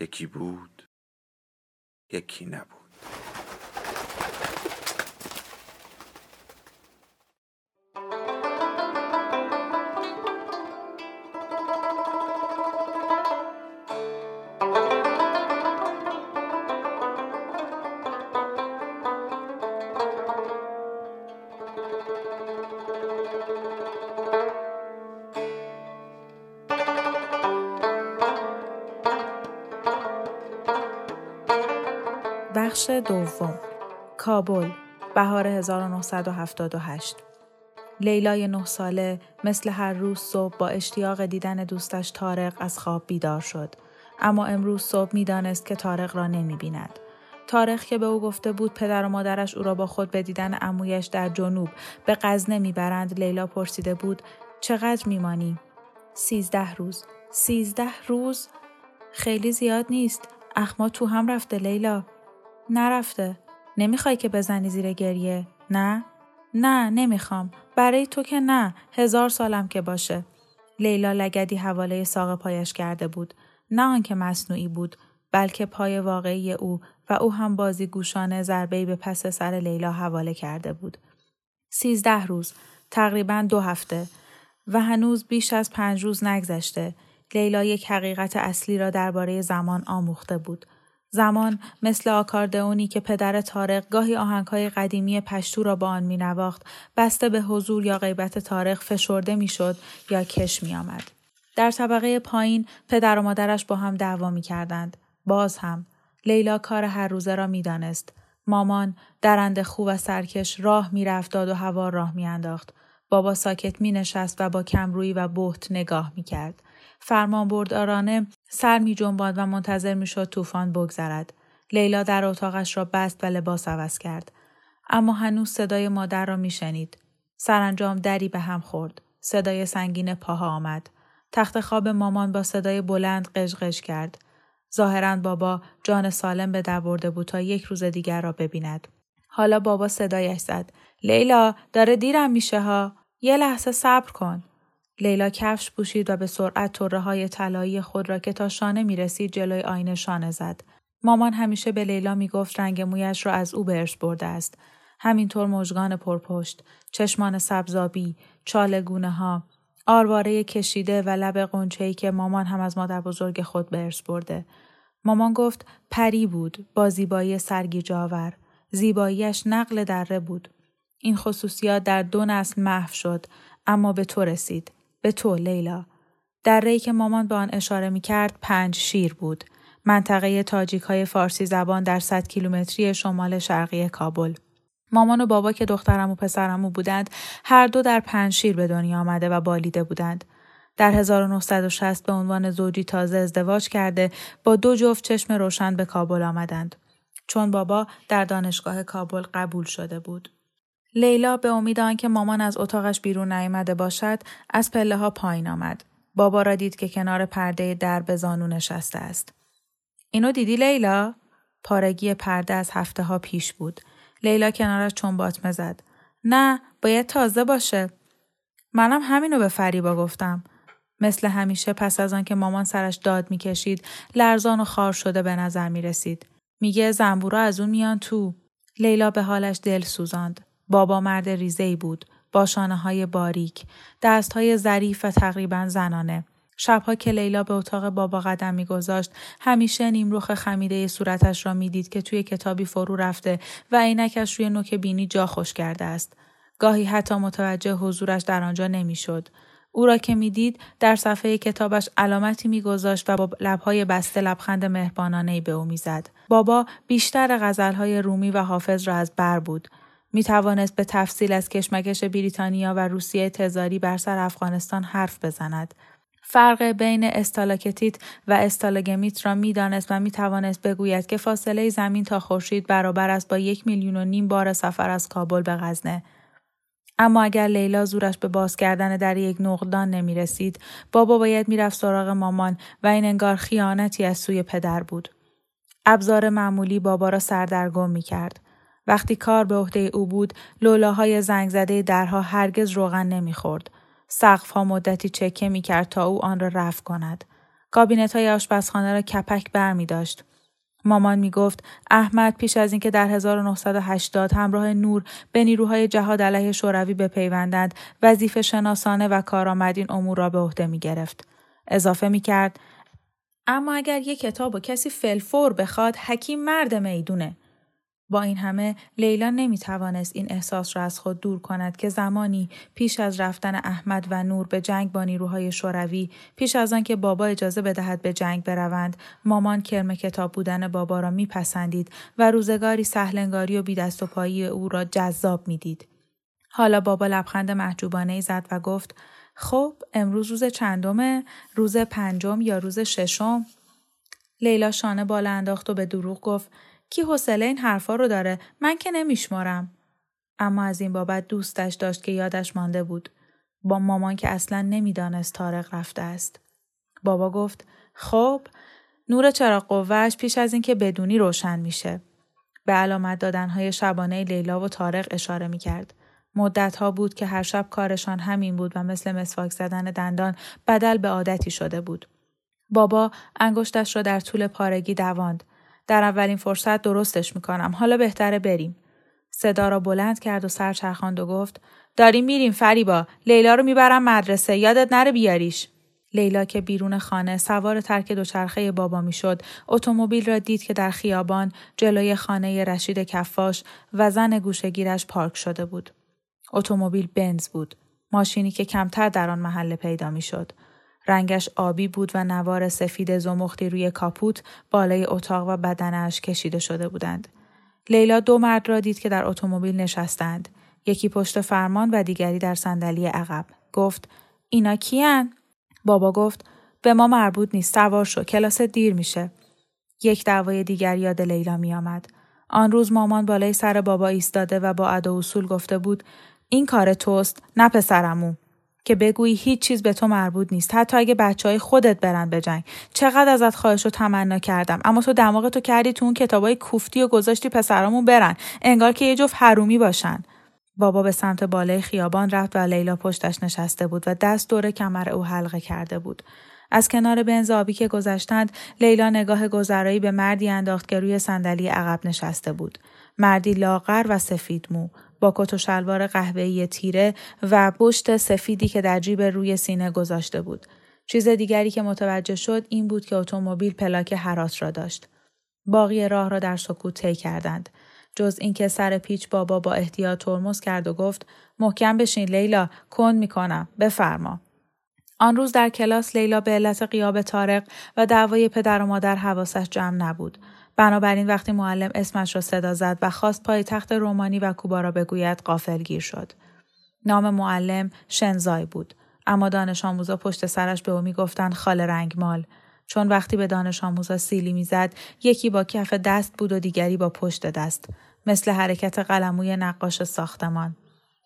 یکی بود یکی نبود. کابل بهار 1978 لیلای نه ساله مثل هر روز صبح با اشتیاق دیدن دوستش تارق از خواب بیدار شد. اما امروز صبح می‌دانست که تارق را نمی بیند. تارق که به او گفته بود پدر و مادرش او را با خود به دیدن امویش در جنوب به غزنه می‌برند لیلا پرسیده بود چقدر میمانی؟ سیزده روز. سیزده روز؟ خیلی زیاد نیست. اخما تو هم رفته لیلا. نرفته. نمی‌خوای که بزنی زیر گریه؟ نه؟ نه نمی‌خوام. برای تو که نه. هزار سالم که باشه. لیلا لگدی حواله ساق پایش کرده بود. نه آنکه مصنوعی بود بلکه پای واقعی او و او هم بازی گوشانه ضربه‌ای به پس سر لیلا حواله کرده بود. سیزده روز، تقریبا دو هفته و هنوز بیش از پنج روز نگذشته. لیلا یک حقیقت اصلی را درباره زمان آموخته بود. زمان مثل آکاردئونی که پدر تارق گاهی آهنگهای قدیمی پشتو را با آن می نواخت بسته به حضور یا غیبت تارق فشرده می شد یا کش می آمد. در طبقه پایین پدر و مادرش با هم دعوا می کردند. باز هم لیلا کار هر روزه را می دانست. مامان درند خوب و سرکش راه می رفت داد و هوا راه می انداخت. بابا ساکت می نشست و با کمرویی و بهت نگاه می کرد. فرمان بردارانه سر می جنباد و منتظر می شد طوفان بگذرد. لیلا در اتاقش را بست و لباس عوض کرد. اما هنوز صدای مادر را می شنید. سرانجام دری به هم خورد. صدای سنگین پاها آمد. تخت خواب مامان با صدای بلند قشقش کرد. ظاهرا بابا جان سالم به در برده بود تا یک روز دیگر را ببیند. حالا بابا صدایش زد. لیلا داره دیرم میشه ها. یه لحظه صبر کن. لیلا کفش پوشید و به سرعت طره های طلایی خود را که تا شانه می رسید جلوی آینه شانه زد. مامان همیشه به لیلا می گفت رنگ مویش را از او به برده است. همینطور مژگان پرپشت، چشمان سبزابی، چالگونه ها، آرواره کشیده و لب قنچه‌ای که مامان هم از مادر بزرگ خود به برده. مامان گفت پری بود با زیبایی سرگیجاور. زیباییش نقل دره بود. این خصوصیات در دو نسل محو شد اما به تو رسید. به تو لیلا. در که مامان به آن اشاره می کرد پنج شیر بود. منطقه تاجیک های فارسی زبان در 100 کیلومتری شمال شرقی کابل. مامان و بابا که دخترم و پسرمو بودند هر دو در پنج شیر به دنیا آمده و بالیده بودند. در 1960 به عنوان زوجی تازه ازدواج کرده با دو جفت چشم روشن به کابل آمدند. چون بابا در دانشگاه کابل قبول شده بود. لیلا به امید آنکه مامان از اتاقش بیرون نیامده باشد از پله ها پایین آمد. بابا را دید که کنار پرده در به زانو نشسته است. اینو دیدی لیلا؟ پارگی پرده از هفته ها پیش بود. لیلا کنارش چون باطمه زد. نه باید تازه باشه. منم همینو به فریبا گفتم. مثل همیشه پس از آنکه مامان سرش داد می‌کشید لرزان و خار شده به نظر می رسید. میگه زنبورا از اون میان تو. لیلا به حالش دل سوزاند. بابا مرد ریزهی بود با شانه های باریک، دست های ظریف و تقریبا زنانه. شبها که لیلا به اتاق بابا قدم میگذاشت همیشه نیمروخ خمیده صورتش را می‌دید که توی کتابی فرو رفته و عینکش روی نوک بینی جا خوش کرده است. گاهی حتی متوجه حضورش در آنجا نمی‌شد. او را که می‌دید در صفحه کتابش علامتی میگذاشت و با لبهای بسته لبخند مهربانانهای به او می‌زد. بابا بیشتر غزلهای رومی و حافظ را از بر بود. می توانست به تفصیل از کشمکش بریتانیا و روسیه تزاری بر سر افغانستان حرف بزند. فرق بین استالاکتیت و استالاگمیت را می‌دانست و می‌توانست بگوید که فاصله زمین تا خورشید برابر است با یک میلیون و نیم بار سفر از کابل به غزنه اما اگر لیلا زورش به باز کردن در یک نقدان نمی رسید، بابا باید می‌رفت سراغ مامان و این انگار خیانتی از سوی پدر بود. ابزار معمولی بابا را سردرگم می کرد. وقتی کار به عهده او بود، لولاهای زنگ زده درها هرگز روغن نمی‌خورد. ها مدتی چکه می کرد تا او آن را رفع کند. کابینت های آشپزخانه را کپک بر داشت. مامان می گفت احمد پیش از اینکه در 1980 همراه نور به نیروهای جهاد علیه شوروی بپیوندند وظیفه شناسانه و کارآمد این امور را به عهده می گرفت. اضافه می کرد اما اگر یک کتاب و کسی فلفور بخواد حکیم مرد می‌دونه. با این همه لیلا نمی توانست این احساس را از خود دور کند که زمانی پیش از رفتن احمد و نور به جنگ با نیروهای شوروی پیش از آنکه بابا اجازه بدهد به جنگ بروند مامان کرم کتاب بودن بابا را میپسندید و روزگاری سهلنگاری و بیدست و پایی او را جذاب می‌دید. حالا بابا لبخند محجوبانه زد و گفت خب امروز روز چندمه؟ روز پنجم یا روز ششم؟ لیلا شانه بالا انداخت و به دروغ گفت کی حوصله این حرفا رو داره؟ من که نمیشمارم. اما از این بابت دوستش داشت که یادش مانده بود. با مامان که اصلا نمی‌دانست تارق رفته است. بابا گفت خب نور چراغ قوهش پیش از اینکه بدونی روشن میشه. به علامت دادنهای شبانه لیلا و تارق اشاره می‌کرد. مدت ها بود که هر شب کارشان همین بود و مثل مسواک زدن دندان بدل به عادتی شده بود. بابا انگشتش را در طول پارگی دواند. در اولین فرصت درستش می‌کنم. حالا بهتره بریم. صدا را بلند کرد و سر چرخاند و گفت داریم میریم فریبا. لیلا رو می‌برم مدرسه. یادت نره بیاریش. لیلا که بیرون خانه سوار ترک دوچرخه بابا می‌شد اتومبیل را دید که در خیابان جلوی خانه رشید کفاش و زن گوشگیرش پارک شده بود اتومبیل بنز بود ماشینی که کمتر در آن محله پیدا می‌شد رنگش آبی بود و نوار سفید زمختی روی کاپوت بالای اتاق و بدنش کشیده شده بودند. لیلا دو مرد را دید که در اتومبیل نشستند. یکی پشت فرمان و دیگری در صندلی عقب. گفت اینا کیان؟ بابا گفت به ما مربوط نیست سوار شو کلاس دیر میشه. یک دعوای دیگر یاد لیلا می آمد. آن روز مامان بالای سر بابا ایستاده و با ادا اصول گفته بود این کار توست نه پسرمو که بگویی هیچ چیز به تو مربوط نیست. حتی اگه بچه های خودت برن به جنگ. چقدر ازت خواهش رو تمنا کردم. اما تو دماغ تو کردی تو اون کتابای کوفتی و گذاشتی پسرامون برن. انگار که یه جفت حرومی باشن. بابا به سمت بالای خیابان رفت و لیلا پشتش نشسته بود و دست دور کمر او حلقه کرده بود. از کنار بنز آبی که گذشتند لیلا نگاه گذرایی به مردی انداخت که روی صندلی عقب نشسته بود. مردی لاغر و سفید مو. کت و شلوار قهوه‌ای تیره و پشت سفیدی که در جیب روی سینه گذاشته بود. چیز دیگری که متوجه شد این بود که اتومبیل پلاک حراس را داشت. باقی راه را در سکوت طی کردند. جز اینکه سر پیچ بابا با احتیاط ترمز کرد و گفت محکم بشین لیلا کند می‌کنم بفرما آن روز در کلاس لیلا به علت قیاب تارق و دعوای پدر و مادر حواسش جمع نبود بنابراین وقتی معلم اسمش را صدا زد و خواست پای تخت رومانی و کوبا را بگوید گیر شد. نام معلم شنزای بود. اما دانش آموزا پشت سرش به او می‌گفتند خال رنگمال چون وقتی به دانش آموزا سیلی می‌زد یکی با کف دست بود و دیگری با پشت دست مثل حرکت قلموی نقاش ساختمان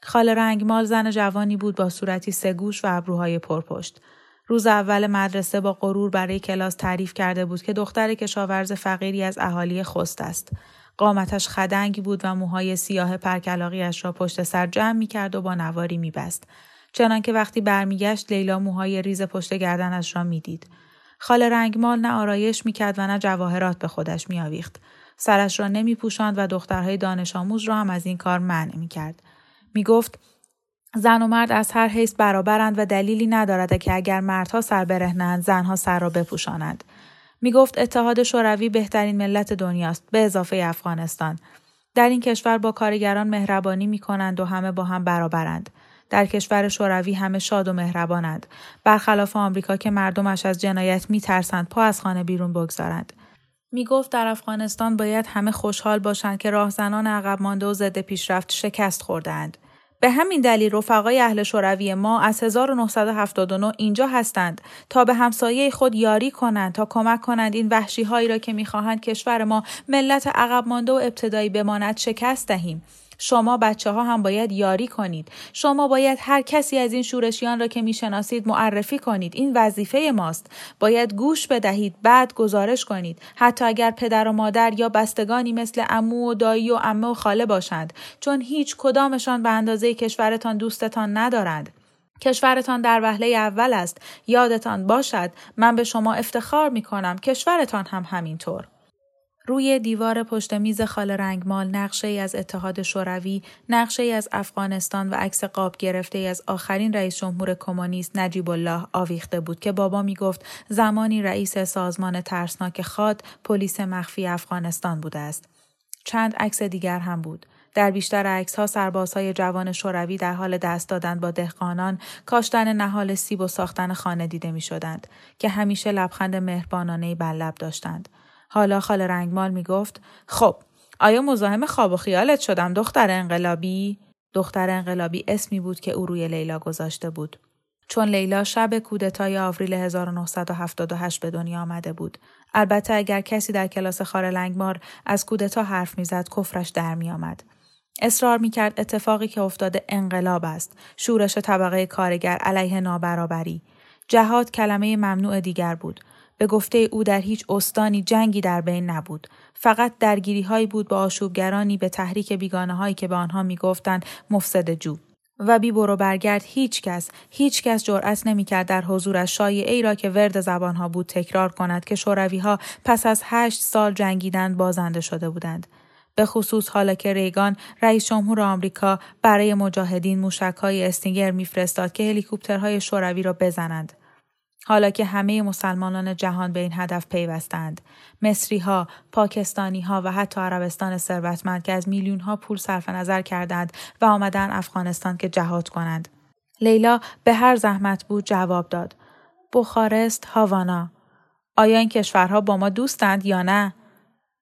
خال رنگمال زن جوانی بود با صورتی سگوش و ابروهای پرپشت روز اول مدرسه با غرور برای کلاس تعریف کرده بود که دختر کشاورز فقیری از اهالی خست است. قامتش خدنگ بود و موهای سیاه پرکلاقیش را پشت سر جمع می کرد و با نواری می بست. چنانکه وقتی برمیگشت لیلا موهای ریز پشت گردنش را می‌دید. خال رنگمال نه آرایش می‌کرد و نه جواهرات به خودش میآویخت. سرش را نمی پوشاند و دخترهای دانش آموز را هم از این کار منع می کرد. می گفت زن و مرد از هر حیث برابرند و دلیلی ندارد که اگر مردها سر برهنند زنها سر را بپوشانند. می گفت اتحاد شوروی بهترین ملت دنیاست به اضافه افغانستان. در این کشور با کارگران مهربانی می کنند و همه با هم برابرند. در کشور شوروی همه شاد و مهربانند. برخلاف آمریکا که مردمش از جنایت می ترسند پا از خانه بیرون بگذارند. می گفت در افغانستان باید همه خوشحال باشند که راهزنان عقب مانده و ضد پیشرفت شکست خوردند به همین دلیل رفقای اهل شوروی ما از 1979 اینجا هستند تا به همسایه خود یاری کنند تا کمک کنند. این وحشی هایی را که می‌خواهند کشور ما ملت عقب مانده و ابتدایی بماند شکست دهیم. شما بچه ها هم باید یاری کنید. شما باید هر کسی از این شورشیان را که می‌شناسید معرفی کنید. این وظیفه ماست. باید گوش بدهید بعد گزارش کنید. حتی اگر پدر و مادر یا بستگانی مثل امو و دایی و امه و خاله باشند چون هیچ کدامشان به اندازه کشورتان دوستتان ندارند. کشورتان در وهله اول است. یادتان باشد من به شما افتخار می کنم. کشورتان هم همینطور. روی دیوار پشت میز خال رنگمال نقشه ای از اتحاد شوروی، نقشه ای از افغانستان و عکس قاب گرفته ای از آخرین رئیس جمهور کمونیست نجیب الله آویخته بود که بابا می گفت زمانی رئیس سازمان ترسناک خاد پلیس مخفی افغانستان بوده است. چند عکس دیگر هم بود. در بیشتر عکس ها سربازهای جوان شوروی در حال دست دادن با دهقانان کاشتن نهال سیب و ساختن خانه دیده می شدند که همیشه لبخند مهربانانه بر لب داشتند. حالا خال رنگمال می گفت خب آیا مزاحم خواب و خیالت شدم دختر انقلابی؟ دختر انقلابی اسمی بود که او روی لیلا گذاشته بود. چون لیلا شب کودتای آوریل 1978 به دنیا آمده بود. البته اگر کسی در کلاس خار لنگمار از کودتا حرف می‌زد کفرش در می آمد. اصرار می کرد اتفاقی که افتاده انقلاب است. شورش طبقه کارگر علیه نابرابری. جهاد کلمه ممنوع دیگر بود. به گفته او در هیچ استانی جنگی در بین نبود. فقط درگیری هایی بود با آشوبگرانی به تحریک بیگانه هایی که به آنها می‌گفتند مفسد جو. و بی برو برگرد هیچ کس هیچ کس جرأت نمی‌کرد در حضورش شایعه ای را که ورد زبانها بود تکرار کند که شوروی ها پس از هشت سال جنگیدن بازنده شده بودند به خصوص حالا که ریگان رئیس جمهور آمریکا برای مجاهدین موشک های استینگر میفرستاد که هلیکوپترهای شوروی را بزنند حالا که همه مسلمانان جهان به این هدف پیوستند. مصری ها، پاکستانی ها و حتی عربستان ثروتمند که از میلیون ها پول صرف نظر کردند و آمدن افغانستان که جهاد کنند. لیلا به هر زحمت بود جواب داد. بخارست هاوانا. آیا این کشورها با ما دوستند یا نه؟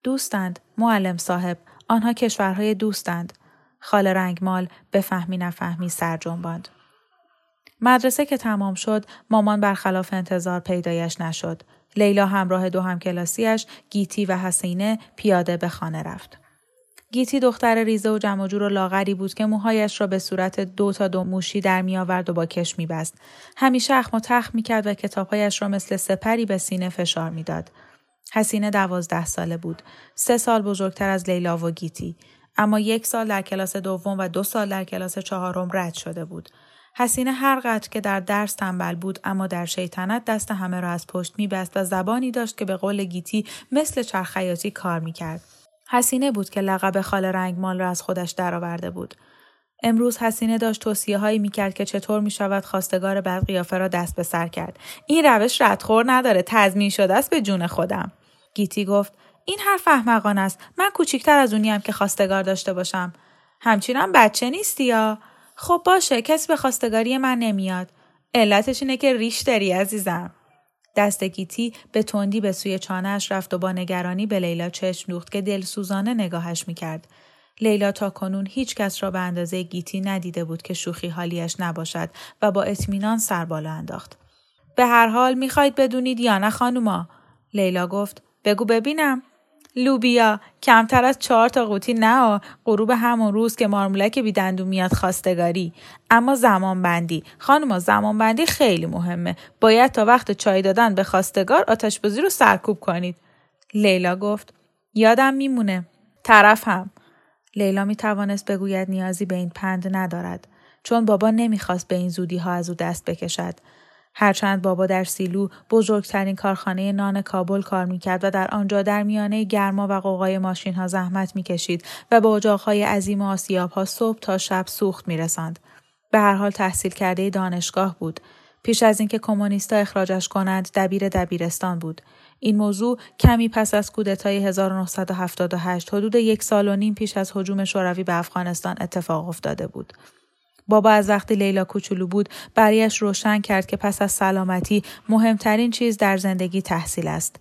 دوستند معلم صاحب. آنها کشورهای دوستند. خال رنگمال به فهمی نفهمی سر جنباند. مدرسه که تمام شد مامان برخلاف انتظار پیدایش نشد. لیلا همراه دو همکلاسیش گیتی و حسینه پیاده به خانه رفت. گیتی دختر ریزه و جمع و لاغری بود که موهایش را به صورت دو تا دو موشی در می آورد و با کش می بست. همیشه اخم و تخم می کرد و کتابهایش را مثل سپری به سینه فشار می‌داد. حسینه دوازده ساله بود. سه سال بزرگتر از لیلا و گیتی. اما یک سال در کلاس دوم و دو سال در کلاس چهارم رد شده بود. حسینه هر قدر که در درس تنبل بود اما در شیطنت دست همه را از پشت میبست و زبانی داشت که به قول گیتی مثل چرخیاتی کار می‌کرد. حسینه بود که لقب خال رنگمال را از خودش درآورده بود. امروز حسینه داشت توصیه هایی می کرد که چطور می شود خواستگار بد قیافه را دست به سر کرد. این روش ردخور نداره تضمین شده است به جون خودم. گیتی گفت این حرف احمقانه است. من کوچیکتر از اونیم که خواستگار داشته باشم. همچینم بچه نیستی یا؟ خب باشه کسی به خواستگاری من نمیاد. علتش اینه که ریش داری عزیزم. دست گیتی به تندی به سوی چانهش رفت و با نگرانی به لیلا چشم دوخت که دلسوزانه نگاهش می‌کرد. لیلا تا کنون هیچ کس را به اندازه گیتی ندیده بود که شوخی حالیش نباشد و با اطمینان سر بالا انداخت. به هر حال می‌خواید بدونید یا نه خانوما؟ لیلا گفت بگو ببینم. لوبیا. کمتر از چهار تا قوطی. نه غروب همون روز که مارمولک بی دندو میاد خواستگاری. اما زمان بندی خانم زمان بندی خیلی مهمه. باید تا وقت چای دادن به خواستگار آتش بازی رو سرکوب کنید. لیلا گفت. یادم میمونه. طرف هم. لیلا می توانست بگوید نیازی به این پند ندارد. چون بابا نمی‌خواست به این زودی ها از او دست بکشد. هرچند بابا در سیلو بزرگترین کارخانه نان کابل کار می‌کرد و در آنجا در میانه گرما و قوقای ماشین ها زحمت می‌کشید و به اجاقهای عظیم آسیاب ها صبح تا شب سوخت میرساند. به هر حال تحصیل کرده دانشگاه بود. پیش از اینکه کمونیستا اخراجش کنند دبیر دبیرستان بود. این موضوع کمی پس از کودتای 1978 حدود یک سال و نیم پیش از حجوم شوروی به افغانستان اتفاق افتاده بود. بابا از وقتی لیلا کوچولو بود برایش روشن کرد که پس از سلامتی مهمترین چیز در زندگی تحصیل است.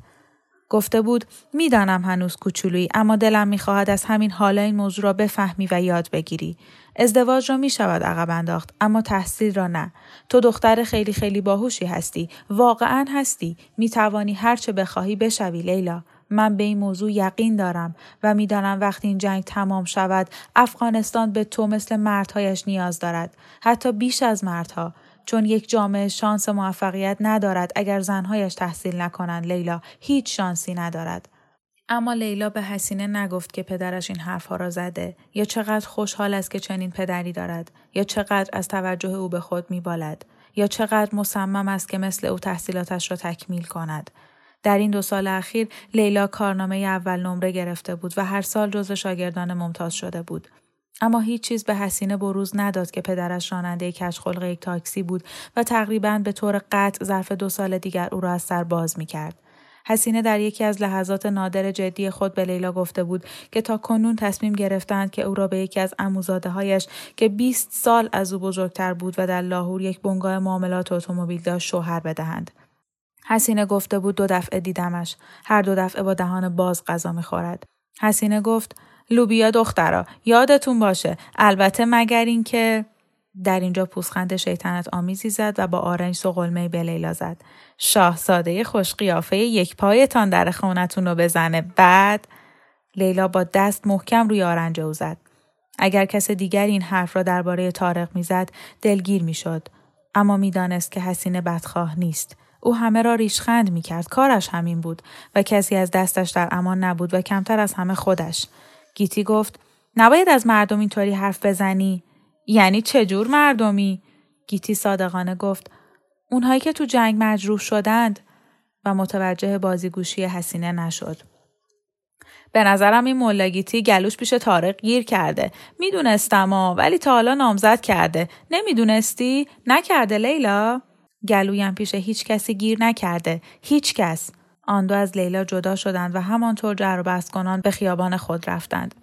گفته بود می‌دانم هنوز کوچولویی اما دلم می‌خواهد از همین حالا این موضوع را بفهمی و یاد بگیری. ازدواج را می شود عقب انداخت اما تحصیل را نه تو دختر خیلی خیلی باهوشی هستی واقعا هستی می توانی هر چه بخواهی بشوی لیلا من به این موضوع یقین دارم و می‌دانم وقتی این جنگ تمام شود افغانستان به تو مثل مردهایش نیاز دارد حتی بیش از مردها چون یک جامعه شانس موفقیت ندارد اگر زنهایش تحصیل نکنند لیلا هیچ شانسی ندارد. اما لیلا به حسینه نگفت که پدرش این حرفها را زده. یا چقدر خوشحال است که چنین پدری دارد یا چقدر از توجه او به خود میبالد یا چقدر مصمم است که مثل او تحصیلاتش را تکمیل کند. در این دو سال اخیر لیلا کارنامه اول نمره گرفته بود و هر سال جزو شاگردان ممتاز شده بود اما هیچ چیز به حسینه بروز نداد که پدرش راننده کشخلق یک تاکسی بود و تقریبا به طور قطع ظرف دو سال دیگر او را از سر باز می کرد. حسینه در یکی از لحظات نادر جدی خود به لیلا گفته بود که تا کنون تصمیم گرفتند که او را به یکی از اموزاده هایش که 20 سال از او بزرگتر بود و در لاهور یک بنگاه معاملات اتومبیل داشت شوهر بدهند. حسینه گفته بود دو دفعه دیدمش. هر دو دفعه با دهان باز غذا می‌خورد. حسینه گفت لوبیا دخترا یادتون باشه. البته مگر اینکه در اینجا پوسخند شیطنت آمیزی زد و با آرنج سقلمه به لیلا زد. شاهزاده خوش قیافه یک پایتان در خونتون رو بزنه. بعد لیلا با دست محکم روی آرنج او زد. اگر کس دیگر این حرف را درباره تارق می‌زد دلگیر می‌شد. اما می‌دانست که حسینه بدخواه نیست. او همه را ریشخند می‌کرد. کارش همین بود و کسی از دستش در امان نبود و کمتر از همه خودش. گیتی گفت نباید از مردم اینطوری حرف بزنی؟ یعنی چجور مردمی؟ گیتی صادقانه گفت اونهایی که تو جنگ مجروح شدند. و متوجه بازیگوشی حسینه نشد. به نظرم این ملاگیتی گلوش پیش تارق گیر کرده. می‌دونستم ولی تا حالا نامزد کرده. نمی‌دونستی؟ نکرده لیلا؟ گلویم پیش هیچ کسی گیر نکرده. هیچ کس. آن دو از لیلا جدا شدند و همانطور جر و کنان به خیابان خود رفتند.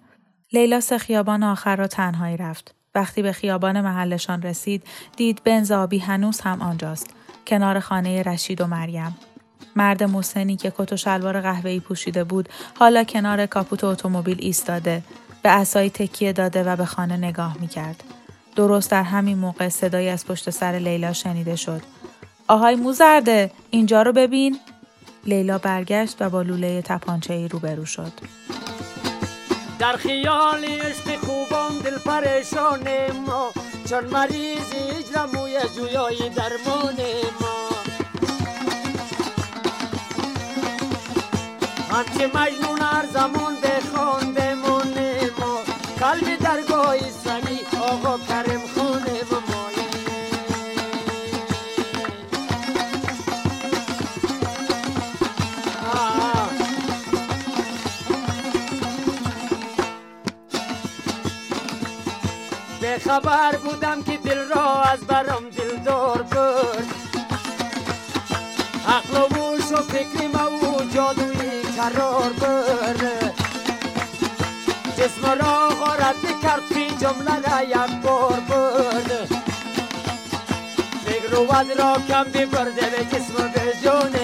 لیلا سه خیابان آخر را تنهایی رفت. وقتی به خیابان محلشان رسید دید بنز آبی هنوز هم آنجاست. کنار خانه رشید و مریم. مرد موسنی که کت و شلوار قهوه‌ای پوشیده بود حالا کنار کاپوت اتومبیل ایستاده. به اسایی تکیه داده و به خانه نگاه می‌کرد. درست در همین موقع صدایی از پشت سر لیلا شنیده شد. آهای موزرده اینجا رو ببین. لیلا برگشت و با لوله تپانچه ای روبرو شد. در خیال عشق خوبان دل پریشان ما چون مریض اجرموی جویای درمان ما. همچه مجنون هر زمان بخوان خبر بودم که دل را از برم دل دار برد عقل و موش و فکر ما جادوی قرار برد جسم را غارت کرد فی جمله را یک بار برد و را کم ببرده به جسم به جان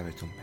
sabes tú.